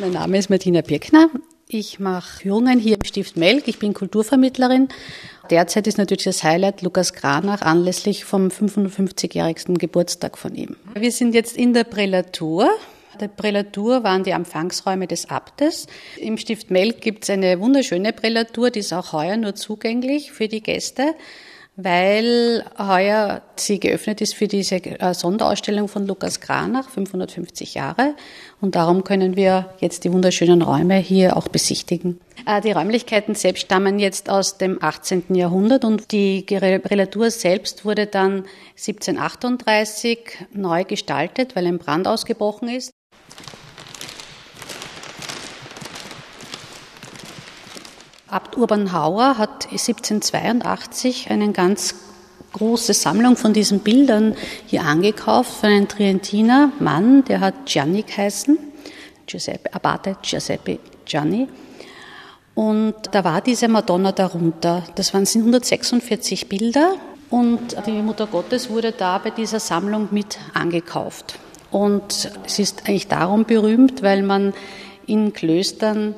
Mein Name ist Martina Birkner. Ich mache Führungen hier im Stift Melk. Ich bin Kulturvermittlerin. Derzeit ist natürlich das Highlight Lukas Granach anlässlich vom 55-jährigsten Geburtstag von ihm. Wir sind jetzt in der Prälatur. Der Prälatur waren die Empfangsräume des Abtes. Im Stift Melk gibt es eine wunderschöne Prälatur, die ist auch heuer nur zugänglich für die Gäste weil heuer sie geöffnet ist für diese äh, Sonderausstellung von Lukas Granach, 550 Jahre. Und darum können wir jetzt die wunderschönen Räume hier auch besichtigen. Äh, die Räumlichkeiten selbst stammen jetzt aus dem 18. Jahrhundert und die Relatur selbst wurde dann 1738 neu gestaltet, weil ein Brand ausgebrochen ist. Abt Urban Hauer hat 1782 eine ganz große Sammlung von diesen Bildern hier angekauft von einem Trientiner Mann, der hat Gianni geheißen, Giuseppe, Abate Giuseppe Gianni. Und da war diese Madonna darunter. Das waren 146 Bilder und die Mutter Gottes wurde da bei dieser Sammlung mit angekauft. Und es ist eigentlich darum berühmt, weil man in Klöstern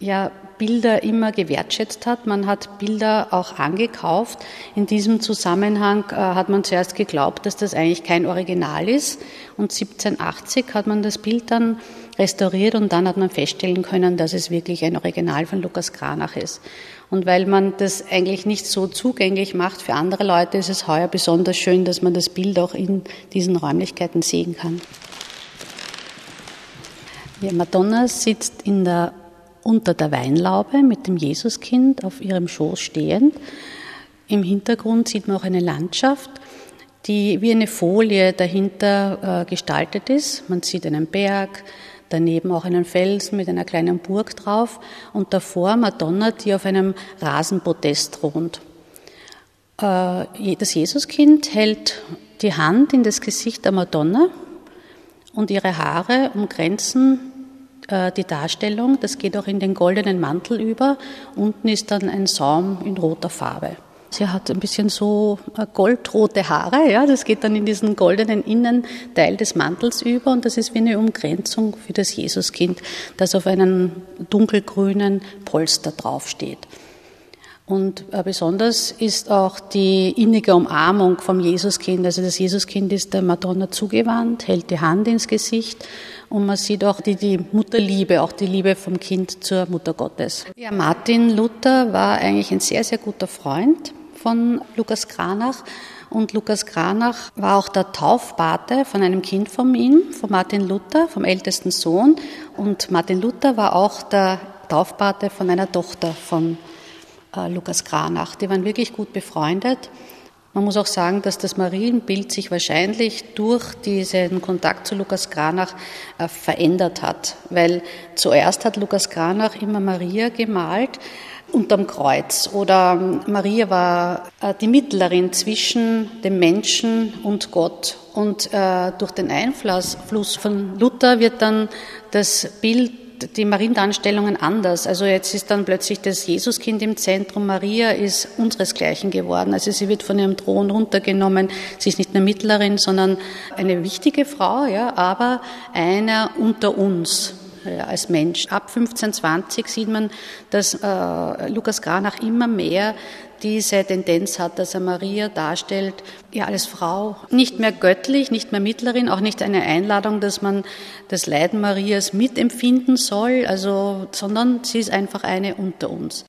ja Bilder immer gewertschätzt hat. Man hat Bilder auch angekauft. In diesem Zusammenhang äh, hat man zuerst geglaubt, dass das eigentlich kein Original ist. Und 1780 hat man das Bild dann restauriert und dann hat man feststellen können, dass es wirklich ein Original von Lukas Kranach ist. Und weil man das eigentlich nicht so zugänglich macht für andere Leute, ist es heuer besonders schön, dass man das Bild auch in diesen Räumlichkeiten sehen kann. Madonna sitzt in der unter der Weinlaube mit dem Jesuskind auf ihrem Schoß stehend. Im Hintergrund sieht man auch eine Landschaft, die wie eine Folie dahinter äh, gestaltet ist. Man sieht einen Berg, daneben auch einen Felsen mit einer kleinen Burg drauf und davor Madonna, die auf einem Rasenpodest thront. Äh, das Jesuskind hält die Hand in das Gesicht der Madonna und ihre Haare umgrenzen die Darstellung. Das geht auch in den goldenen Mantel über. Unten ist dann ein Saum in roter Farbe. Sie hat ein bisschen so äh, goldrote Haare, ja, das geht dann in diesen goldenen Innenteil des Mantels über und das ist wie eine Umgrenzung für das Jesuskind, das auf einem dunkelgrünen Polster draufsteht. Und äh, besonders ist auch die innige Umarmung vom Jesuskind. Also das Jesuskind ist der Madonna zugewandt, hält die Hand ins Gesicht und man sieht auch die, die Mutterliebe, auch die Liebe vom Kind zur Mutter Gottes. Ja, Martin Luther war eigentlich ein sehr, sehr guter Freund von Lukas Kranach. Und Lukas Kranach war auch der Taufpate von einem Kind von ihm, von Martin Luther, vom ältesten Sohn. Und Martin Luther war auch der Taufpate von einer Tochter von Lukas Kranach. Die waren wirklich gut befreundet. Man muss auch sagen, dass das Marienbild sich wahrscheinlich durch diesen Kontakt zu Lukas Kranach äh, verändert hat, weil zuerst hat Lukas Kranach immer Maria gemalt unterm Kreuz oder ähm, Maria war äh, die Mittlerin zwischen dem Menschen und Gott und durch den Einfluss von Luther wird dann das Bild die Mariendarstellungen anders. Also jetzt ist dann plötzlich das Jesuskind im Zentrum. Maria ist unseresgleichen geworden. Also sie wird von ihrem Thron runtergenommen. Sie ist nicht eine Mittlerin, sondern eine wichtige Frau, ja, aber einer unter uns als Mensch. Ab 1520 sieht man, dass äh, Lukas Granach immer mehr diese Tendenz hat, dass er Maria darstellt, ja, als Frau, nicht mehr göttlich, nicht mehr Mittlerin, auch nicht eine Einladung, dass man das Leiden Marias mitempfinden soll, also, sondern sie ist einfach eine unter uns.